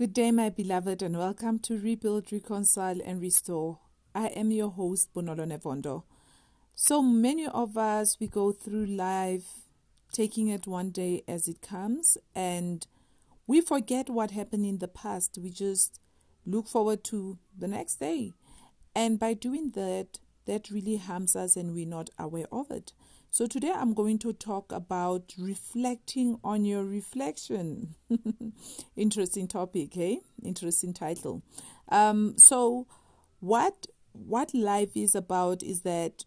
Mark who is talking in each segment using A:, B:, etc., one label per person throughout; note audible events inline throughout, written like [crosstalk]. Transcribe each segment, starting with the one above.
A: Good day, my beloved, and welcome to Rebuild, Reconcile, and Restore. I am your host, Bonolo Nevondo. So many of us, we go through life taking it one day as it comes, and we forget what happened in the past. We just look forward to the next day. And by doing that, that really harms us, and we're not aware of it. So, today I'm going to talk about reflecting on your reflection. [laughs] Interesting topic, eh? Interesting title. Um, so, what what life is about is that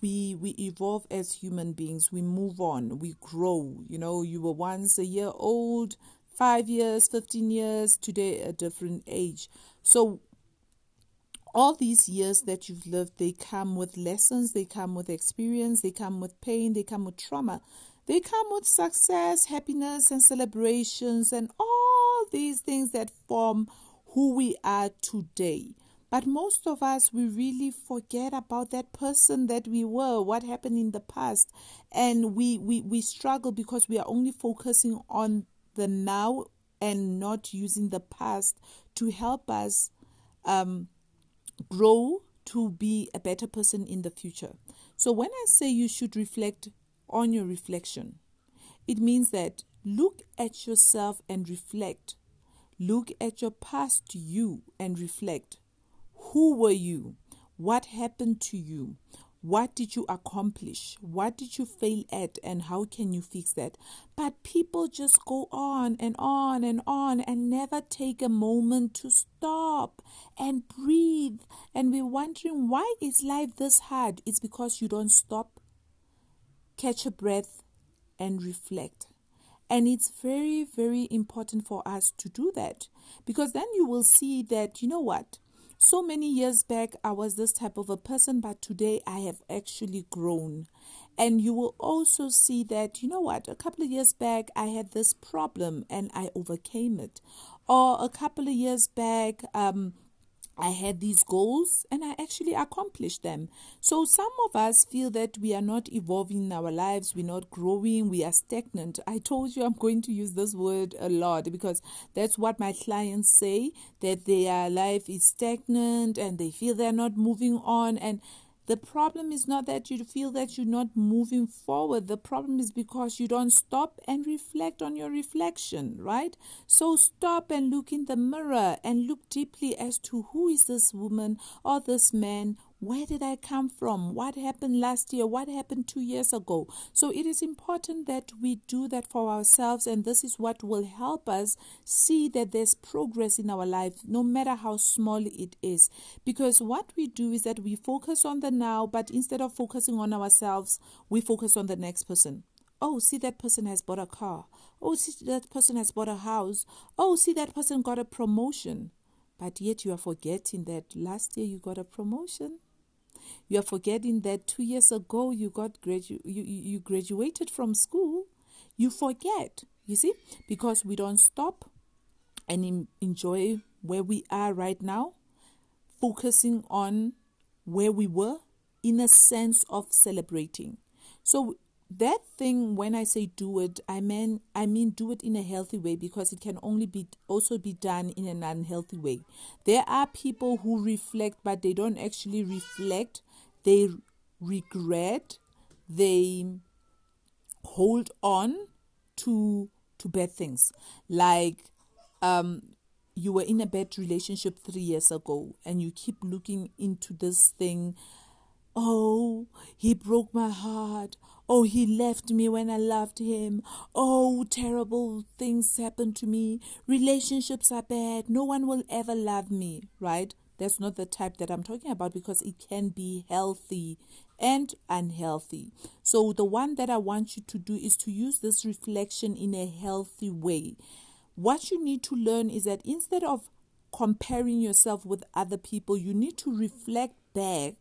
A: we we evolve as human beings we move on we grow you know you were once a year old 5 years 15 years today a different age so all these years that you've lived, they come with lessons, they come with experience, they come with pain, they come with trauma, they come with success, happiness, and celebrations, and all these things that form who we are today. But most of us, we really forget about that person that we were, what happened in the past. And we, we, we struggle because we are only focusing on the now and not using the past to help us um, grow to be a better person in the future. So when I say you should reflect on your reflection, it means that look at yourself and reflect. Look at your past you and reflect. Who were you? What happened to you? What did you accomplish? What did you fail at? And how can you fix that? But people just go on and on and on and never take a moment to stop and breathe. And we're wondering why is life this hard? It's because you don't stop, catch a breath, and reflect. And it's very, very important for us to do that because then you will see that, you know what? So many years back, I was this type of a person, but today I have actually grown. And you will also see that, you know what, a couple of years back, I had this problem and I overcame it. Or a couple of years back, um, I had these goals and I actually accomplished them. So some of us feel that we are not evolving in our lives, we're not growing, we are stagnant. I told you I'm going to use this word a lot because that's what my clients say that their life is stagnant and they feel they're not moving on and the problem is not that you feel that you're not moving forward. The problem is because you don't stop and reflect on your reflection, right? So stop and look in the mirror and look deeply as to who is this woman or this man where did I come from? What happened last year? What happened two years ago? So it is important that we do that for ourselves, and this is what will help us see that there's progress in our life, no matter how small it is. Because what we do is that we focus on the now, but instead of focusing on ourselves, we focus on the next person. Oh, see, that person has bought a car. Oh, see, that person has bought a house. Oh, see, that person got a promotion. But yet you are forgetting that last year you got a promotion you are forgetting that two years ago you got gradu- you, you graduated from school. You forget, you see, because we don't stop and enjoy where we are right now, focusing on where we were in a sense of celebrating. So that thing when i say do it i mean i mean do it in a healthy way because it can only be also be done in an unhealthy way. There are people who reflect but they don't actually reflect. They regret. They hold on to to bad things. Like um you were in a bad relationship 3 years ago and you keep looking into this thing oh he broke my heart. Oh he left me when i loved him. Oh terrible things happen to me. Relationships are bad. No one will ever love me right? That's not the type that I'm talking about because it can be healthy and unhealthy. So, the one that I want you to do is to use this reflection in a healthy way. What you need to learn is that instead of comparing yourself with other people, you need to reflect back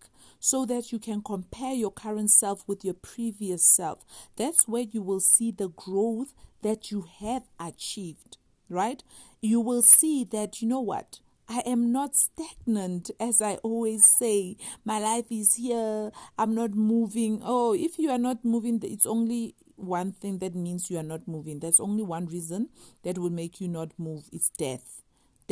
A: so that you can compare your current self with your previous self. That's where you will see the growth that you have achieved, right? You will see that, you know what? I am not stagnant, as I always say. My life is here. I'm not moving. Oh, if you are not moving, it's only one thing that means you are not moving. There's only one reason that will make you not move. It's death.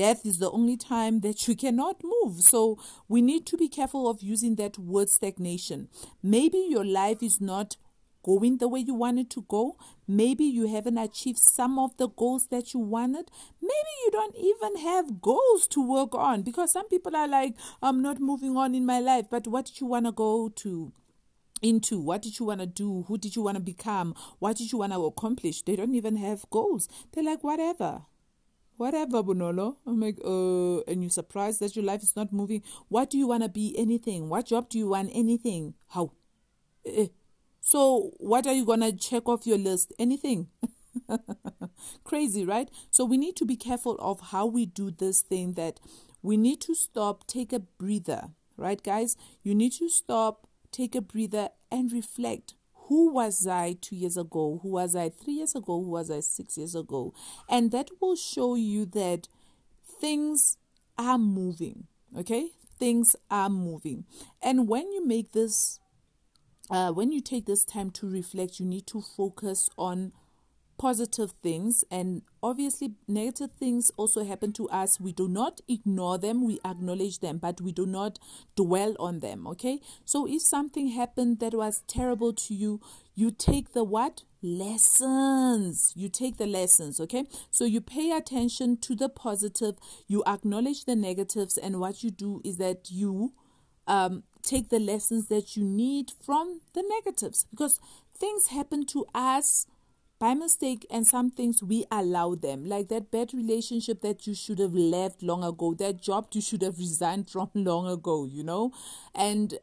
A: Death is the only time that you cannot move. So we need to be careful of using that word stagnation. Maybe your life is not going the way you wanted to go. Maybe you haven't achieved some of the goals that you wanted. Maybe you don't even have goals to work on because some people are like, I'm not moving on in my life. But what did you want to go to? into what did you want to do who did you want to become what did you want to accomplish they don't even have goals they're like whatever whatever bonolo i'm like uh and you're surprised that your life is not moving. What do you want to be? Anything. What job do you want? Anything. How? Eh. so what are you gonna check off your list? Anything. [laughs] Crazy right? So we need to be careful of how we do this thing that we need to stop take a breather right guys? You need to stop take a breather and reflect who was I two years ago? Who was I three years ago? Who was I six years ago? And that will show you that things are moving. Okay? Things are moving. And when you make this, uh, when you take this time to reflect, you need to focus on positive things and obviously negative things also happen to us. We do not ignore them we acknowledge them but we do not dwell on them okay? So if something happened that was terrible to you you take the what? Lessons. You take the lessons okay? So you pay attention to the positive you acknowledge the negatives and what you do is that you um, take the lessons that you need from the negatives. Because things happen to us by mistake and some things we allow them. Like that bad relationship that you should have left long ago that job you should have [laughs] resigned from long ago you know? And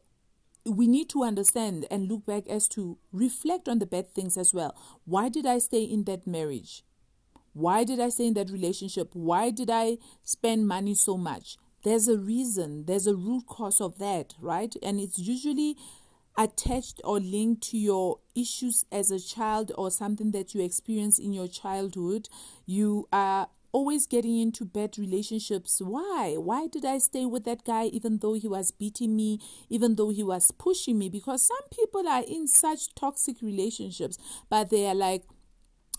A: we need to understand and look back as to reflect on the bad things as well. Why did i stay in that marriage? Why did i stay in that relationship? Why did i spend money so much? There's a reason. There's a root cause of that right? And it's usually attached or linked to your issues as a child or something that you experience in your childhood, you are always getting into bad relationships. Why? Why did I stay with that guy even though he was beating me, even though he was pushing me? Because some people are in such toxic relationships, but they are like,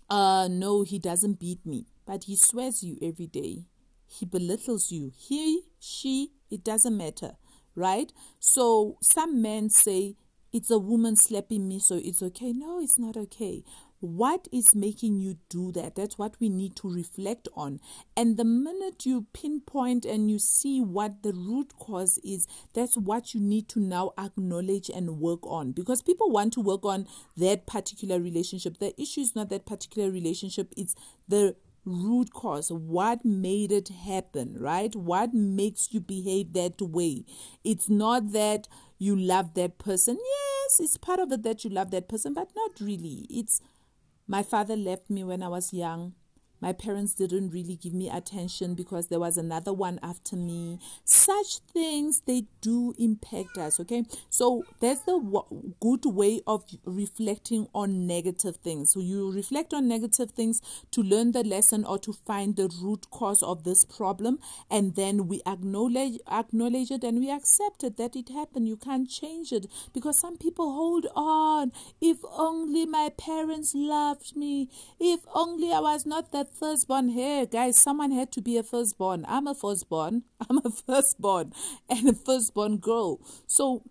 A: uh, no, he doesn't beat me, but he swears you every day. He belittles you. He, she, it doesn't matter, right? So some men say, it's a woman slapping me, so it's okay. No, it's not okay. What is making you do that? That's what we need to reflect on. And the minute you pinpoint and you see what the root cause is, that's what you need to now acknowledge and work on. Because people want to work on that particular relationship. The issue is not that particular relationship, it's the root cause what made it happen right what makes you behave that way it's not that you love that person. Yes, it's part of it that you love that person, but not really. It's my father left me when I was young my parents didn't really give me attention because there was another one after me. Such things they do impact us okay? So that's the w- good way of reflecting on negative things. So you reflect on negative things to learn the lesson or to find the root cause of this problem and then we acknowledge acknowledge it and we accept it that it happened. You can't change it because some people hold on. If only my parents loved me. If only i was not that firstborn here, guys. Someone had to be a firstborn. I'm a firstborn. [laughs] I'm a firstborn and a firstborn girl. So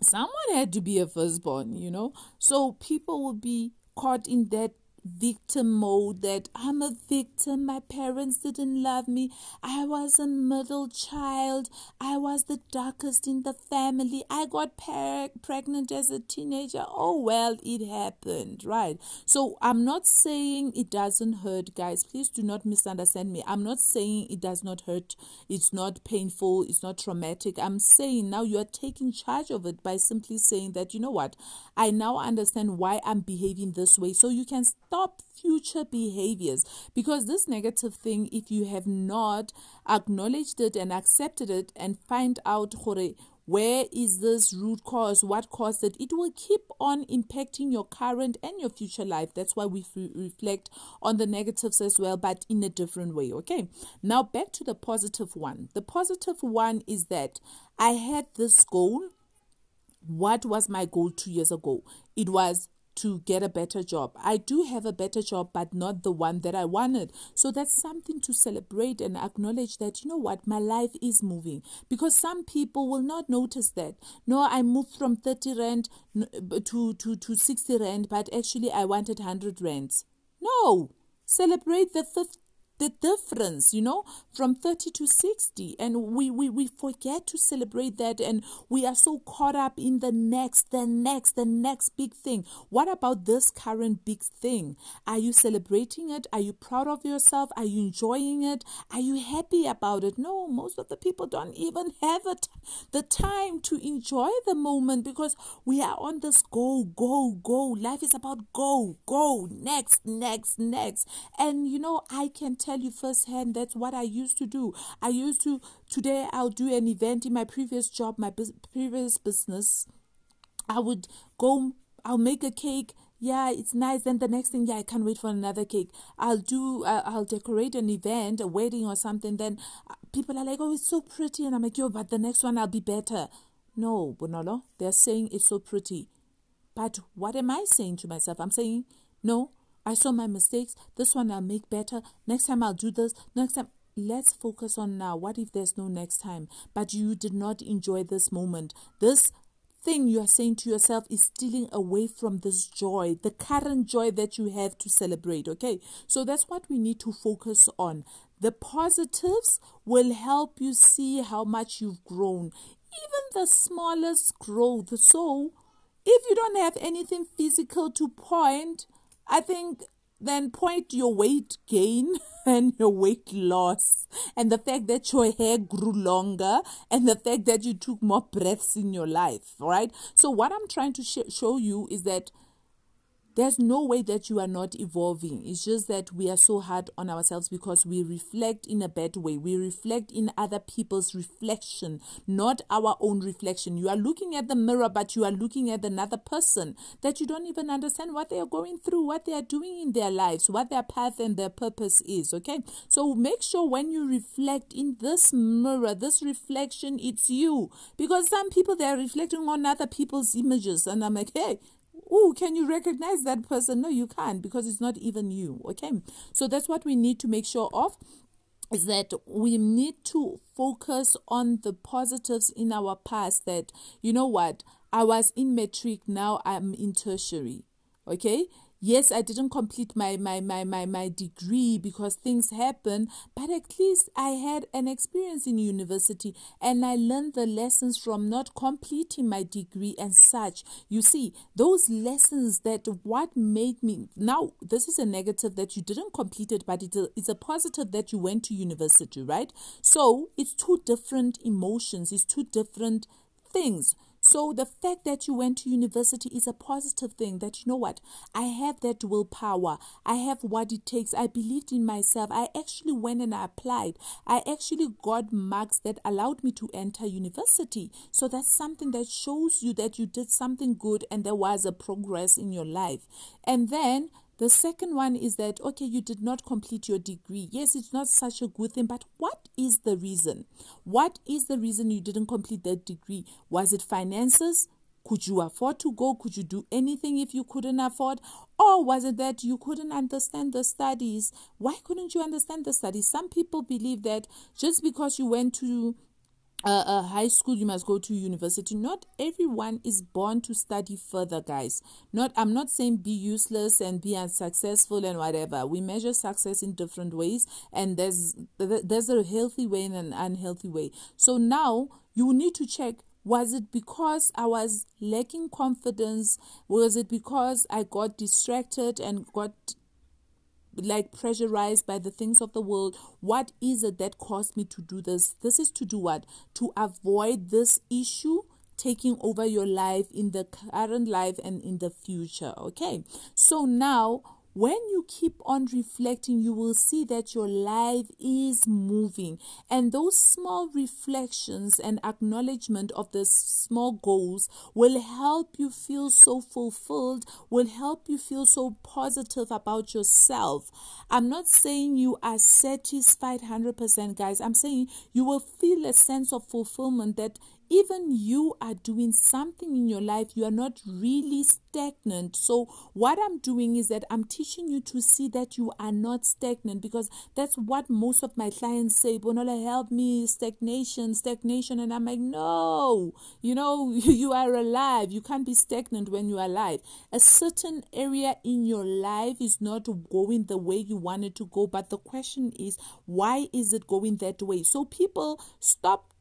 A: someone had to be a firstborn, you know. So people would be caught in that victim mode that I'm a victim, my parents didn't love me, I was a middle child, I was the darkest in the family, I got pe- pregnant as a teenager. Oh, well, it happened, right? So I'm not saying it doesn't hurt, guys. Please do not misunderstand me. I'm not saying it does not hurt, it's not painful, it's not traumatic. I'm saying now you are taking charge of it by simply saying that, you know what, I now understand why I'm behaving this way. So you can stop stop future behaviors. Because this negative thing if you have not acknowledged it and accepted it and find out where is this root cause? What caused it? It will keep on impacting your current and your future life. That's why we f- reflect on the negatives as well but in a different way okay? Now back to the positive one. The positive one is that i had this goal. What was my goal 2 years ago? It was to get a better job. I do have a better job, but not the one that I wanted. So that's something to celebrate and acknowledge that, you know what, my life is moving. Because some people will not notice that. No, I moved from 30 rand to, to, to 60 rand, but actually I wanted 100 rands. No, celebrate the 50 the difference, you know, from 30 to 60. And we, we, we forget to celebrate that. And we are so caught up in the next, the next, the next big thing. What about this current big thing? Are you celebrating it? Are you proud of yourself? Are you enjoying it? Are you happy about it? No, most of the people don't even [laughs] have it, the time to enjoy the moment because we are on this go, go, go. Life is about go, go, next, next, next. And, you know, I can tell you firsthand that's what I used to do. I used to, today I'll do an event in my previous job, my previous business. I would go, I'll make a cake. Yeah, it's nice. Then the next thing, yeah, I can't wait for another cake. I'll do, uh, I'll decorate an event, a wedding or something. Then uh, people are like, oh, it's so pretty. And I'm like, yo, but the next one I'll be better. No, Bonolo, they're saying it's so pretty. But what am I saying to myself? I'm saying, no, I saw my mistakes. This one I'll make better. Next time I'll do this. Next time. Let's focus on now. What if there's no next time? But you did not enjoy this moment. This thing you are saying to yourself is stealing away from this joy, the current joy that you have to celebrate. Okay, so that's what we need to focus on. The positives will help you see how much you've grown, even the smallest growth. So, if you don't have anything physical to point, I think then point your weight gain [laughs] and your weight loss and the fact that your hair grew longer and the fact that you took more breaths in your life right? So what i'm trying to sh- show you is that there's no way that you are not evolving. It's just that we are so hard on ourselves because we reflect in a bad way. We reflect in other people's reflection, not our own reflection. You are looking at the mirror, but you are looking at another person that you don't even understand what they are going through, what they are doing in their lives, what their path and their purpose is. Okay. So make sure when you reflect in this mirror, this reflection, it's you. Because some people they are reflecting on other people's images. And I'm like, hey, oh, can you recognize that person? No, you can't because it's not even you. Okay. So that's what we need to make sure of is that we need to focus on the positives in our past that you know what i was in matric now i'm in tertiary okay yes i didn't complete my my my my, my degree because things happen but at least i had an experience in university and i learned the lessons from not completing my degree and such. You see those lessons that what made me now this is a negative that you didn't complete it but it's a, it's a positive that you went to university right? So it's two different emotions it's two different things so the fact that you went to university is a positive thing that you know what? I have that willpower. I have what it takes. I believed in myself. I actually went and I applied. I actually got marks that allowed me to enter university. So that's something that shows you that you did something good and there was a progress in your life. And then the second one is that, okay, you did not complete your degree. Yes, it's not such a good thing, but what is the reason? What is the reason you didn't complete that degree? Was it finances? Could you afford to go? Could you do anything if you couldn't afford? Or was it that you couldn't understand the studies? Why couldn't you understand the studies? Some people believe that just because you went to uh, uh, high school you must go to university. Not everyone is born to study further guys. Not i'm not saying be useless and be unsuccessful and whatever. We measure success in different ways and there's there's a healthy way and an unhealthy way. So now you need to check was it because I was lacking confidence? Was it because I got distracted and got like pressurized by the things of the world. What is it that caused me to do this? This is to do what? To avoid this issue taking over your life in the current life and in the future. Okay. So now when you keep on reflecting, you will see that your life is moving. And those small reflections and acknowledgement of the small goals will help you feel so fulfilled, will help you feel so positive about yourself. I'm not saying you are satisfied 100%, guys. I'm saying you will feel a sense of fulfillment that even you are doing something in your life, you are not really stagnant. So, what I'm doing is that I'm teaching you to see that you are not stagnant because that's what most of my clients say. Bonolo, help me, stagnation, stagnation. And I'm like, no, you know, [laughs] you are alive. You can't be stagnant when you are alive. A certain area in your life is not going the way you want it to go. But the question is, why is it going that way? So, people stop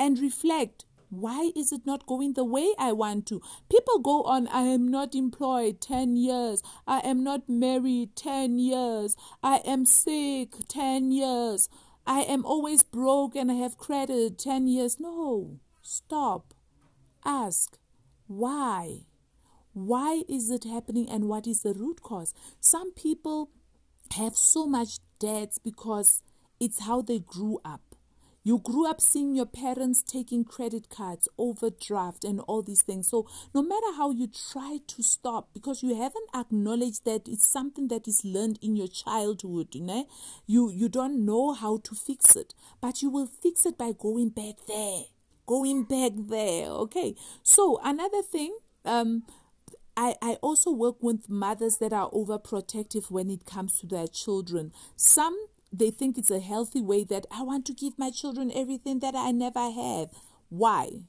A: and reflect why is it not going the way I want to? People go on, I am not employed 10 years, I am not married 10 years, I am sick 10 years, I am always broke and I have credit 10 years. No, stop. Ask why? Why is it happening and what is the root cause? Some people have so much debts because it's how they grew up you grew up seeing your parents taking credit cards, overdraft, and all these things. So, no matter how you try to stop, because you haven't acknowledged that it's something that is learned in your childhood, you know, you, you don't know how to fix it. But you will fix it by going back there. Going back there. Okay. So, another thing, um, I, I also work with mothers that are overprotective when it comes to their children. Some they think it's a healthy way that I want to give my children everything that I never had. Why?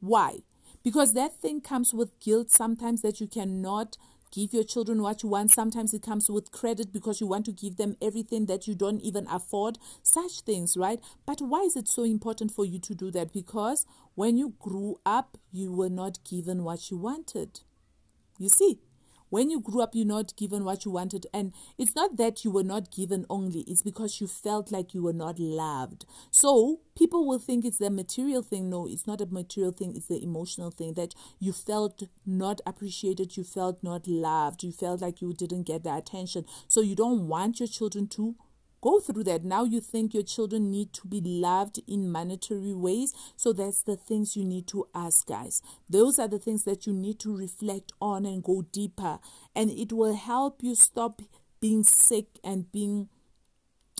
A: Why? Because that thing comes with guilt sometimes that you cannot give your children what you want. Sometimes it comes with credit because you want to give them everything that you don't even afford. Such things, right? But why is it so important for you to do that? Because when you grew up, you were not given what you wanted. You see? When you grew up, you're not given what you wanted. And it's not that you were not given only, it's because you felt like you were not loved. So people will think it's the material thing. No, it's not a material thing, it's the emotional thing that you felt not appreciated, you felt not loved, you felt like you didn't get the attention. So you don't want your children to go through that. Now you think your children need to be loved in monetary ways. So that's the things you need to ask, guys. Those are the things that you need to reflect on and go deeper. And it will help you stop being sick and being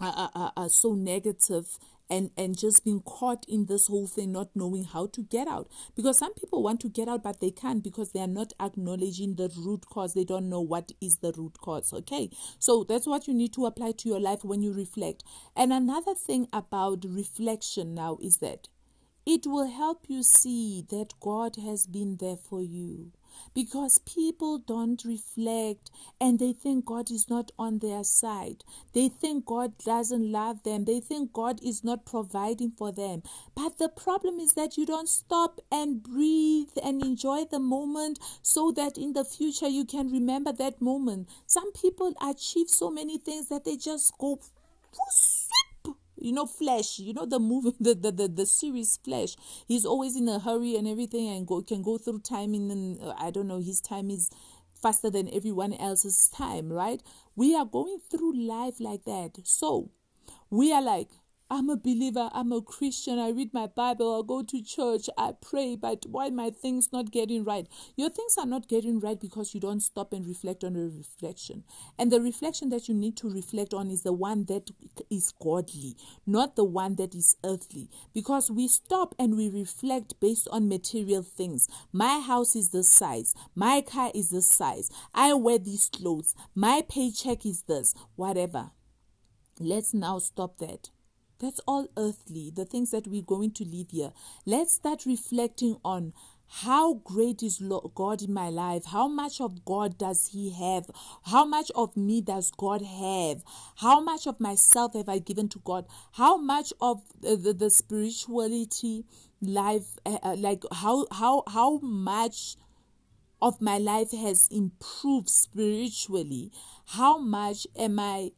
A: uh, uh, uh, uh so negative and and just being caught in this whole thing not knowing how to get out. Because some people want to get out but they can't because they are not acknowledging the root cause. They don't know what is the root cause okay? So that's what you need to apply to your life when you reflect. And another thing about reflection now is that it will help you see that God has been there for you because people don't reflect and they think God is not on their side. They think God doesn't love them. They think God is not providing for them. But the problem is that you don't stop and breathe and enjoy the moment so that in the future you can remember that moment. Some people achieve so many things that they just go you know flash you know the movie [laughs] the, the the, the series flash. He's always in a hurry and everything and go can go through time in uh, i don't know his time is faster than everyone else's time right? We are going through life like that. So we are like I'm a believer, I'm a Christian, I read my Bible, I go to church, I pray, but why my things not getting right? Your things are not getting right because you don't stop and reflect on a reflection. And the reflection that you need to reflect on is the one that is godly, not the one that is earthly. Because we stop and we reflect based on material things. My house is this size, my car is this size, I wear these clothes, my paycheck is this, whatever. Let's now stop that that's all earthly, the things that we're going to leave here. Let's start reflecting on how great is God in my life? How much of God does He have? How much of me does God have? How much of myself have I given to God? How much of the, the, the spirituality life, uh, uh, like how how how much of my life has improved spiritually? How much am I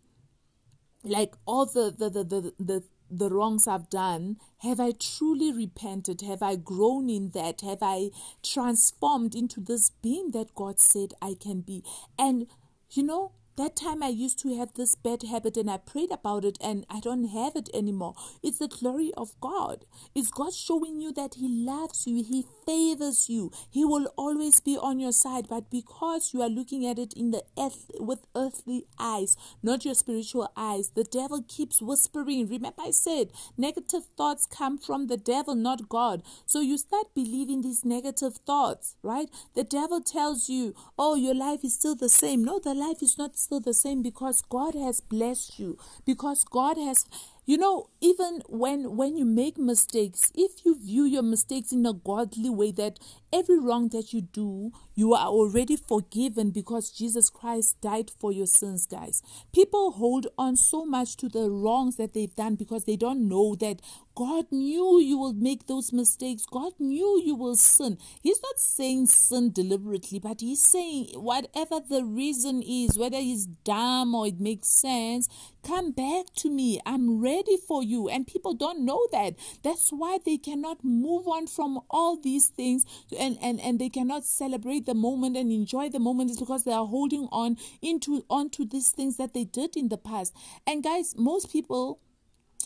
A: like all the the the the, the the wrongs I've done, have I truly repented? Have I grown in that? Have I transformed into this being that God said I can be? And you know, that time I used to have this bad habit and I prayed about it and I don't have it anymore. It's the glory of God. It's God showing you that He loves you, He favors you, He will always be on your side. But because you are looking at it in the earth with earthly eyes, not your spiritual eyes, the devil keeps whispering. Remember, I said negative thoughts come from the devil, not God. So you start believing these negative thoughts, right? The devil tells you, Oh, your life is still the same. No, the life is not still the same because God has blessed you, because God has you know even when when you make mistakes if you view your mistakes in a godly way that every wrong that you do you are already forgiven because jesus christ died for your sins guys people hold on so much to the wrongs that they've done because they don't know that God knew you will make those mistakes. God knew you will sin. He's not saying sin deliberately, but he's saying whatever the reason is, whether it's dumb or it makes sense, come back to me. I'm ready for you. And people don't know that. That's why they cannot move on from all these things and, and, and they cannot celebrate the moment and enjoy the moment is because they are holding on into onto these things that they did in the past. And guys, most people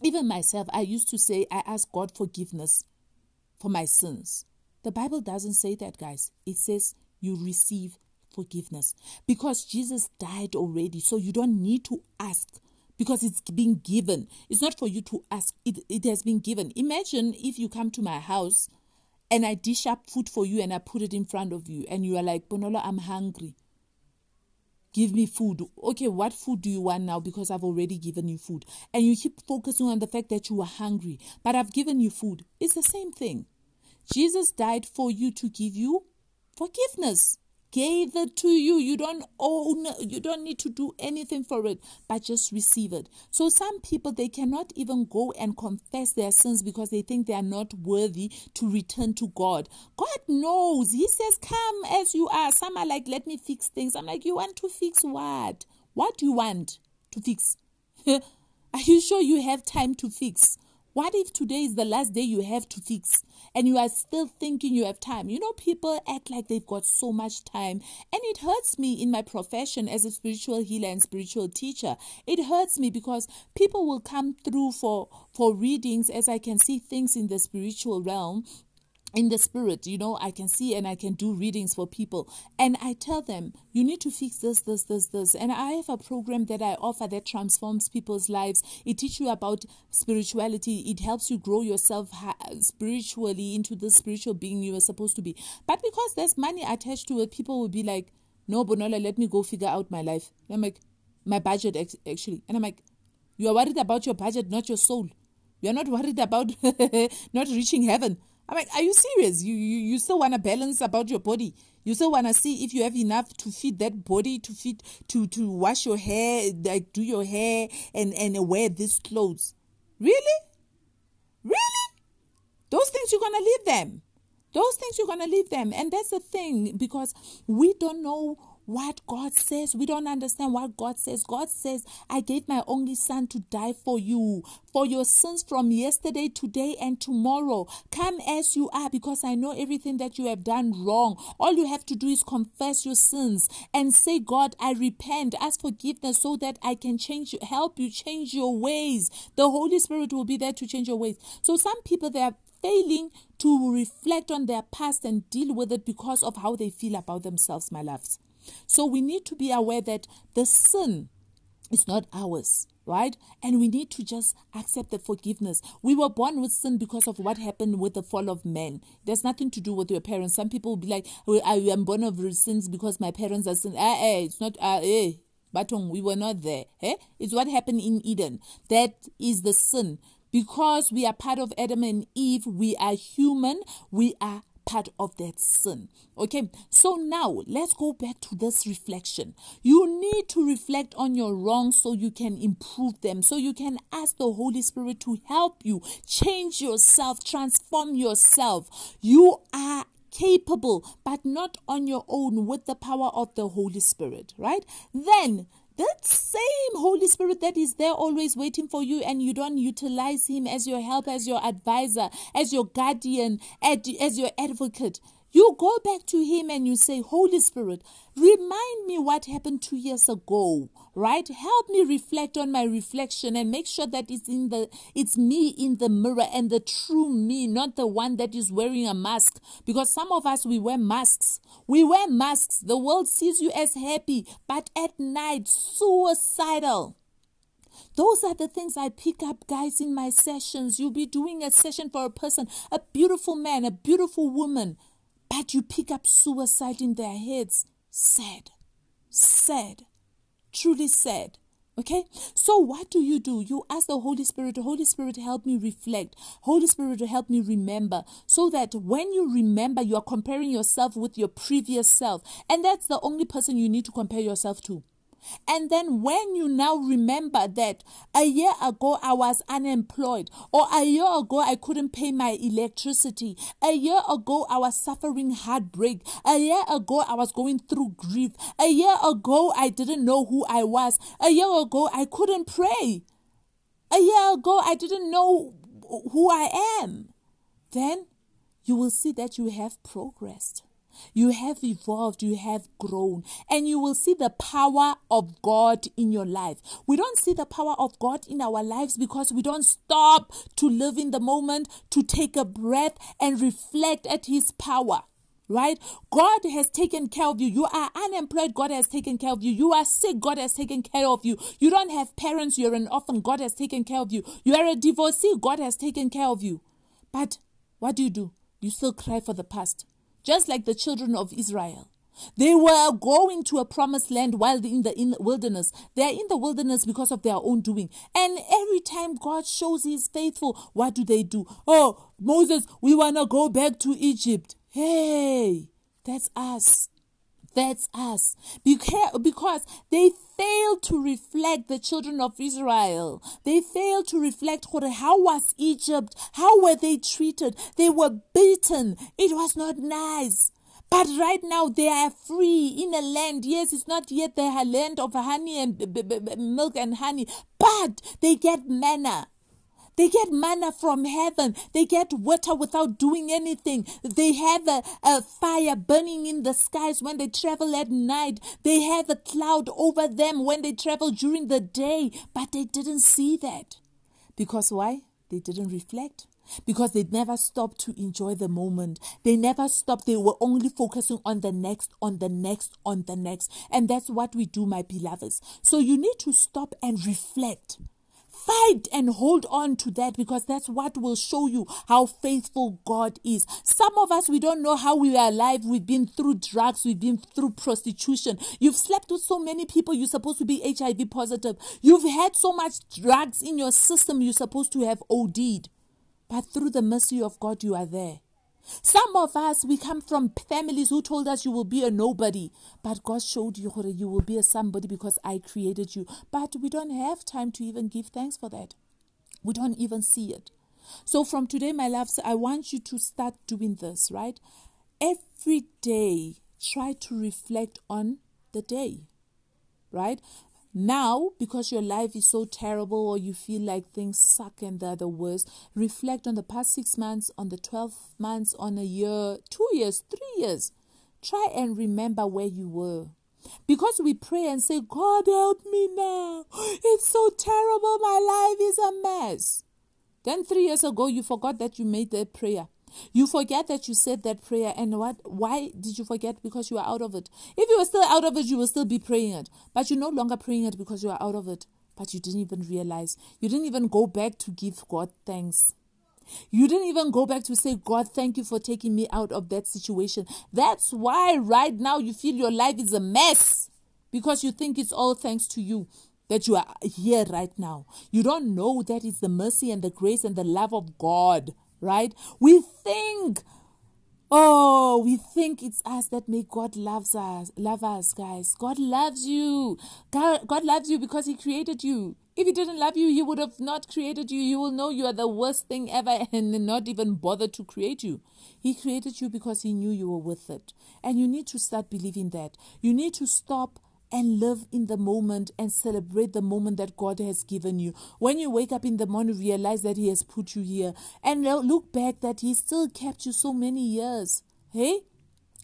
A: even myself, I used to say, I ask God forgiveness for my sins. The Bible doesn't say that, guys. It says you receive forgiveness because Jesus died already. So you don't need to ask because it's being given. It's not for you to ask, it, it has been given. Imagine if you come to my house and I dish up food for you and I put it in front of you and you are like, Bonolo, I'm hungry give me food. Okay, what food do you want now? Because I've already given you food. And you keep focusing on the fact that you are hungry, but I've given you food. It's the same thing. Jesus died for you to give you forgiveness gave it to you. You don't own, you don't need to do anything for it, but just receive it. So some people they cannot even go and confess their sins because they think they are not worthy to return to God. God knows. He says, Come as you are. Some are like, Let me fix things. I'm like, You want to fix what? What do you want to fix? [laughs] are you sure you have time to fix? What if today is the last day you have to fix and you are still thinking you have time? You know, people act like they've got so much time, and it hurts me in my profession as a spiritual healer and spiritual teacher. It hurts me because people will come through for for readings as I can see things in the spiritual realm in the spirit, you know, I can see and I can do readings for people. And I tell them, you need to fix this, this, this, this. And I have a program that I offer that transforms people's lives. It teaches you about spirituality, it helps you grow yourself spiritually into the spiritual being you are supposed to be. But because there's money attached to it, people will be like, no, Bonolo, let me go figure out my life. And I'm like, my budget, actually. And I'm like, you are worried about your budget, not your soul. You're not worried about [laughs] not reaching heaven. I'm like, are you serious? You you, you still want to balance about your body. You still want to see if you have enough to feed that body, to feed, to to wash your hair, like do your hair, and and wear these clothes. Really, really, those things you're gonna leave them. Those things you're gonna leave them, and that's the thing because we don't know what God says. We don't understand what God says. God says, I gave my only son to die for you, for your sins from yesterday, today, and tomorrow. Come as you are because I know everything that you have done wrong. All you have to do is confess your sins and say, God, I repent, ask forgiveness so that I can change, help you change your ways. The Holy Spirit will be there to change your ways. So some people, they are failing to reflect on their past and deal with it because of how they feel about themselves, my loves. So we need to be aware that the sin is not ours right? And we need to just accept the forgiveness. We were born with sin because of what happened with the fall of man. There's nothing to do with your parents. Some people will be like, I am born of sins because my parents are sin. Eh, eh, it's not, uh, eh, but we were not there. Eh? It's what happened in Eden. That is the sin. Because we are part of Adam and Eve, we are human, we are part of that sin. Okay, so now let's go back to this reflection. You need to reflect on your wrongs so you can improve them, so you can ask the Holy Spirit to help you change yourself, transform yourself. You are capable, but not on your own with the power of the Holy Spirit, right? Then that same Holy Spirit that is there always waiting for you and you don't utilize him as your help, as your advisor, as your guardian, as your advocate, You go back to Him and you say, Holy Spirit, remind me what happened two years ago, right? Help me reflect on my reflection and make sure that it's in the it's me in the mirror and the true me, not the one that is wearing a mask. Because some of us we wear masks. We wear masks. The world sees you as happy, but at night suicidal. Those are the things I pick up, guys, in my sessions. You'll be doing a session for a person, a beautiful man, a beautiful woman but you pick up suicide in their heads. Sad. Sad. Truly sad. Okay? So what do you do? You ask the Holy Spirit, Holy Spirit, help me reflect. Holy Spirit, help me remember. So that when you remember, you are comparing yourself with your previous self. And that's the only person you need to compare yourself to. And then when you now remember that a year ago I was unemployed, or a year ago I couldn't pay my electricity, a year ago I was suffering heartbreak, a year ago I was going through grief, a year ago I didn't know who I was, a year ago I couldn't pray, a year ago I didn't know who I am, then you will see that you have progressed. You have evolved, you have grown, and you will see the power of God in your life. We don't see the power of God in our lives because we don't stop to live in the moment, to take a breath and reflect at His power right? God has taken care of you. You are unemployed, God has taken care of you. You are sick, God has taken care of you. You don't have parents, you're an orphan, God has taken care of you. You are a divorcee, God has taken care of you. But what do you do? You still cry for the past just like the children of Israel. They were going to a promised land while in the, wilderness. They are in the wilderness because of their own doing. And every time God shows He's faithful, what do they do? Oh, Moses, we want to go back to Egypt. Hey, that's us. That's us. Because they failed to reflect the children of Israel. They failed to reflect how was Egypt? How were they treated? They were beaten. It was not nice. But right now they are free in a land. Yes, it's not yet the land of honey and milk and honey, but they get manna. They get manna from heaven. They get water without doing anything. They have a, a fire burning in the skies when they travel at night. They have a cloud over them when they travel during the day. But they didn't see that. Because why? They didn't reflect because they never stopped to enjoy the moment. They never stopped. They were only focusing on the next, on the next, on the next. And that's what we do, my beloveds. So you need to stop and reflect. Fight and hold on to that because that's what will show you how faithful God is. Some of us, we don't know how we are alive. We've been through drugs, we've been through prostitution. You've slept with so many people, you're supposed to be HIV positive. You've had so much drugs in your system, you're supposed to have OD'd. But through the mercy of God, you are there. Some of us, we come from families who told us you will be a nobody, but God showed you you will be a somebody because I created you. But we don't have time to even give thanks for that. We don't even see it. So from today, my loves, I want you to start doing this, right? Every day, try to reflect on the day, right? Now, because your life is so terrible or you feel like things suck and they're the worst, reflect on the past six months, on the 12 months, on a year, two years, three years. Try and remember where you were. Because we pray and say, God, help me now. It's so terrible. My life is a mess. Then three years ago, you forgot that you made that prayer. You forget that you said that prayer, and what? Why did you forget? Because you are out of it. If you were still out of it, you will still be praying it, but you're no longer praying it because you are out of it. But you didn't even realize. You didn't even go back to give God thanks. You didn't even go back to say, God, thank you for taking me out of that situation. That's why right now you feel your life is a mess because you think it's all thanks to you that you are here right now. You don't know that it's the mercy and the grace and the love of God right? We think, oh, we think it's us that make God loves us, love us, guys. God loves you. God, God loves you because He created you. If He didn't love you, He would have not created you. You will know you are the worst thing ever [laughs] and not even bother to create you. He created you because He knew you were worth it. And you need to start believing that. You need to stop and live in the moment and celebrate the moment that God has given you. When you wake up in the morning, realize that He has put you here and look back that He still kept you so many years. Hey,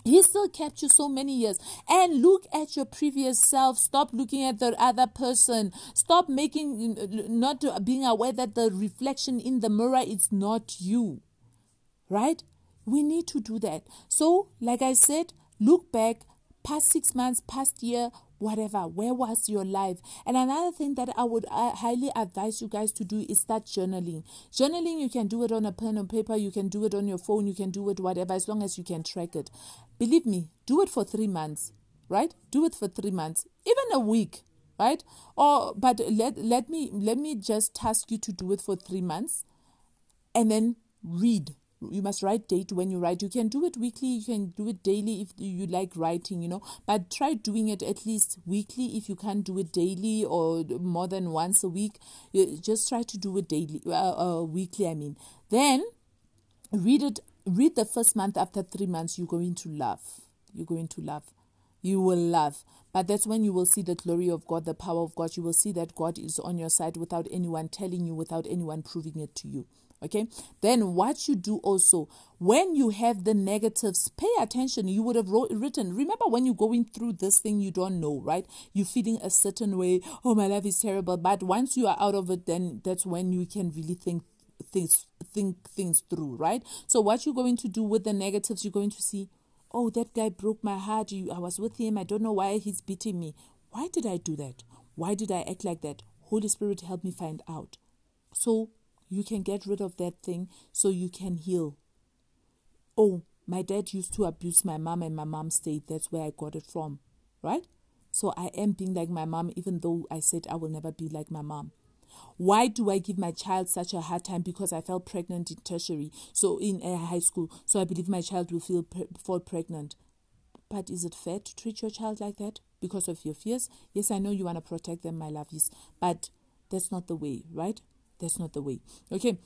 A: he still kept you so many years. And look at your previous self. Stop looking at the other person. Stop making, not being aware that the reflection in the mirror is not you. Right? We need to do that. So, like I said, look back, past six months, past year, whatever where was your life? And another thing that i would uh, highly advise you guys to do is start journaling. Journaling you can do it on a pen and paper you can do it on your phone you can do it whatever as long as you can track it. Believe me do it for three months right? Do it for three months even a week right? Or but let let me let me just task you to do it for three months and then read you must write date when you write. You can do it weekly you can do it daily if you like writing you know but try doing it at least weekly if you can't do it daily or more than once a week. Just try to do it daily uh, uh, weekly i mean. Then read it read the first month after three months you're going to love you're going to love you will love but that's when you will see the glory of God, the power of God. You will see that God is on your side without anyone telling you, without anyone proving it to you okay? Then what you do also when you have the negatives pay attention. You would have wrote, written. Remember when you're going through this thing you don't know right? You're feeling a certain way oh my life is terrible. But once you are out of it then that's when you can really think things think things through right? So what you're going to do with the negatives you're going to see oh that guy broke my heart. I was with him. I don't know why he's beating me. Why did i do that? Why did i act like that? Holy spirit help me find out. So you can get rid of that thing so you can heal. Oh, my dad used to abuse my mom and my mom stayed. That's where I got it from, right? So I am being like my mom, even though I said I will never be like my mom. Why do I give my child such a hard time? Because I fell pregnant in tertiary, so in uh, high school. So I believe my child will feel pre- fall pregnant. But is it fair to treat your child like that because of your fears? Yes, I know you want to protect them, my love. lovies, but that's not the way, right? That's not the way. Okay.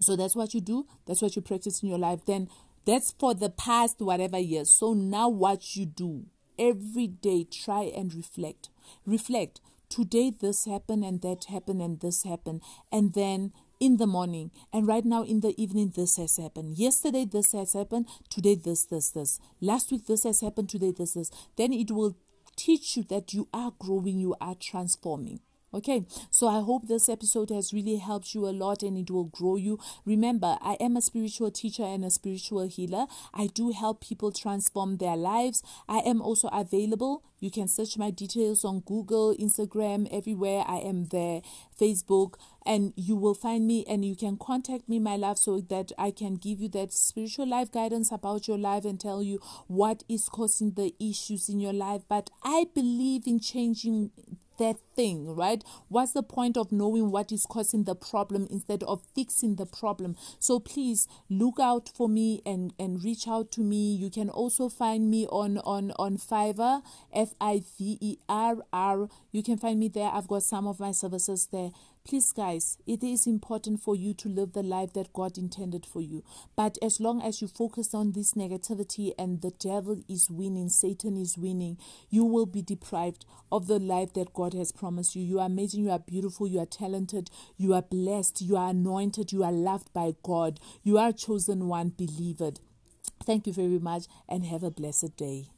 A: So that's what you do. That's what you practice in your life. Then that's for the past whatever years. So now what you do every day, try and reflect. Reflect. Today this happened and that happened and this happened. And then in the morning and right now in the evening this has happened yesterday this has happened today this this this last week this has happened today this this then it will teach you that you are growing you are transforming Okay, so I hope this episode has really helped you a lot and it will grow you. Remember, I am a spiritual teacher and a spiritual healer. I do help people transform their lives. I am also available. You can search my details on Google, Instagram, everywhere. I am there, Facebook, and you will find me and you can contact me, my love, so that I can give you that spiritual life guidance about your life and tell you what is causing the issues in your life. But I believe in changing that thing, right? What's the point of knowing what is causing the problem instead of fixing the problem? So please look out for me and and reach out to me. You can also find me on on on Fiverr, F I V E R R. You can find me there. I've got some of my services there. Please, guys, it is important for you to live the life that God intended for you. But as long as you focus on this negativity and the devil is winning, Satan is winning, you will be deprived of the life that God has promised you. You are amazing, you are beautiful, you are talented, you are blessed, you are anointed, you are loved by God, you are chosen one, believed. Thank you very much and have a blessed day.